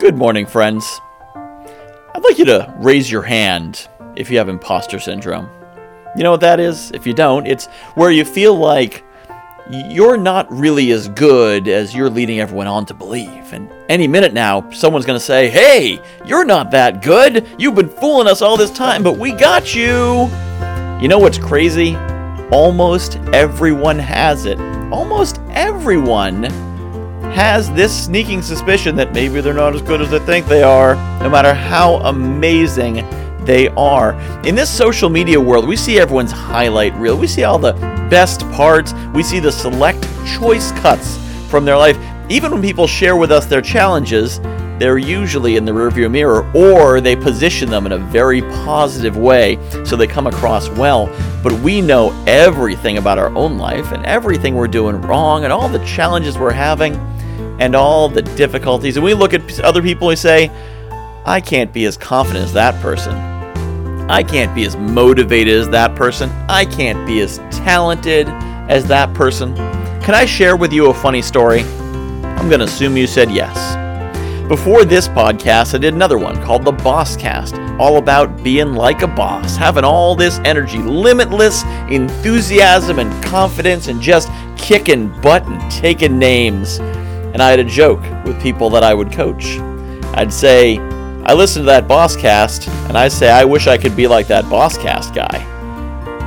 Good morning, friends. I'd like you to raise your hand if you have imposter syndrome. You know what that is? If you don't, it's where you feel like you're not really as good as you're leading everyone on to believe. And any minute now, someone's going to say, Hey, you're not that good. You've been fooling us all this time, but we got you. You know what's crazy? Almost everyone has it. Almost everyone has this sneaking suspicion that maybe they're not as good as they think they are, no matter how amazing they are. In this social media world, we see everyone's highlight reel. We see all the best parts. We see the select choice cuts from their life. Even when people share with us their challenges, they're usually in the rearview mirror or they position them in a very positive way so they come across well. But we know everything about our own life and everything we're doing wrong and all the challenges we're having and all the difficulties. And we look at other people and say, I can't be as confident as that person. I can't be as motivated as that person. I can't be as talented as that person. Can I share with you a funny story? I'm going to assume you said yes. Before this podcast, I did another one called The Boss Cast, all about being like a boss, having all this energy, limitless enthusiasm and confidence, and just kicking butt and taking names. And I had a joke with people that I would coach. I'd say, I listen to that Boss Cast, and I say, I wish I could be like that Boss Cast guy.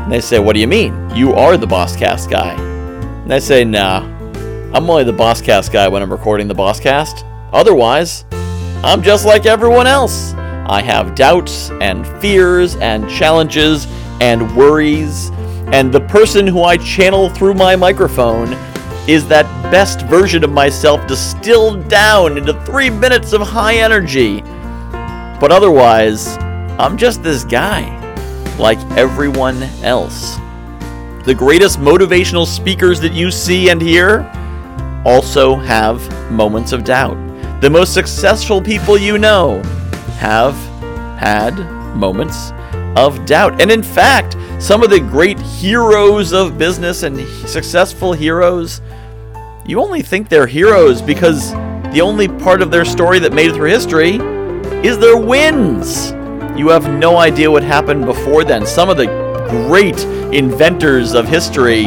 And they say, What do you mean? You are the Boss Cast guy. And I say, Nah, I'm only the Boss Cast guy when I'm recording the Boss Cast. Otherwise, I'm just like everyone else. I have doubts and fears and challenges and worries, and the person who I channel through my microphone is that best version of myself distilled down into three minutes of high energy. But otherwise, I'm just this guy, like everyone else. The greatest motivational speakers that you see and hear also have moments of doubt. The most successful people you know have had moments of doubt. And in fact, some of the great heroes of business and successful heroes, you only think they're heroes because the only part of their story that made it through history is their wins. You have no idea what happened before then. Some of the great inventors of history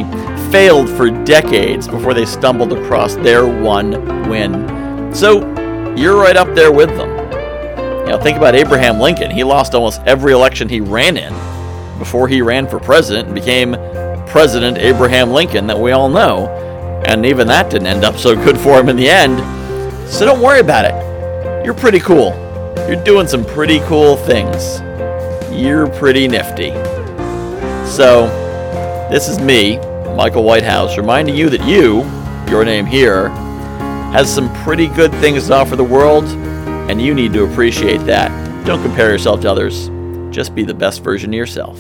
failed for decades before they stumbled across their one win. So, you're right up there with them. You know, think about Abraham Lincoln. He lost almost every election he ran in before he ran for president and became President Abraham Lincoln that we all know. And even that didn't end up so good for him in the end. So don't worry about it. You're pretty cool. You're doing some pretty cool things. You're pretty nifty. So, this is me, Michael Whitehouse, reminding you that you, your name here, has some pretty good things to offer the world, and you need to appreciate that. Don't compare yourself to others. Just be the best version of yourself.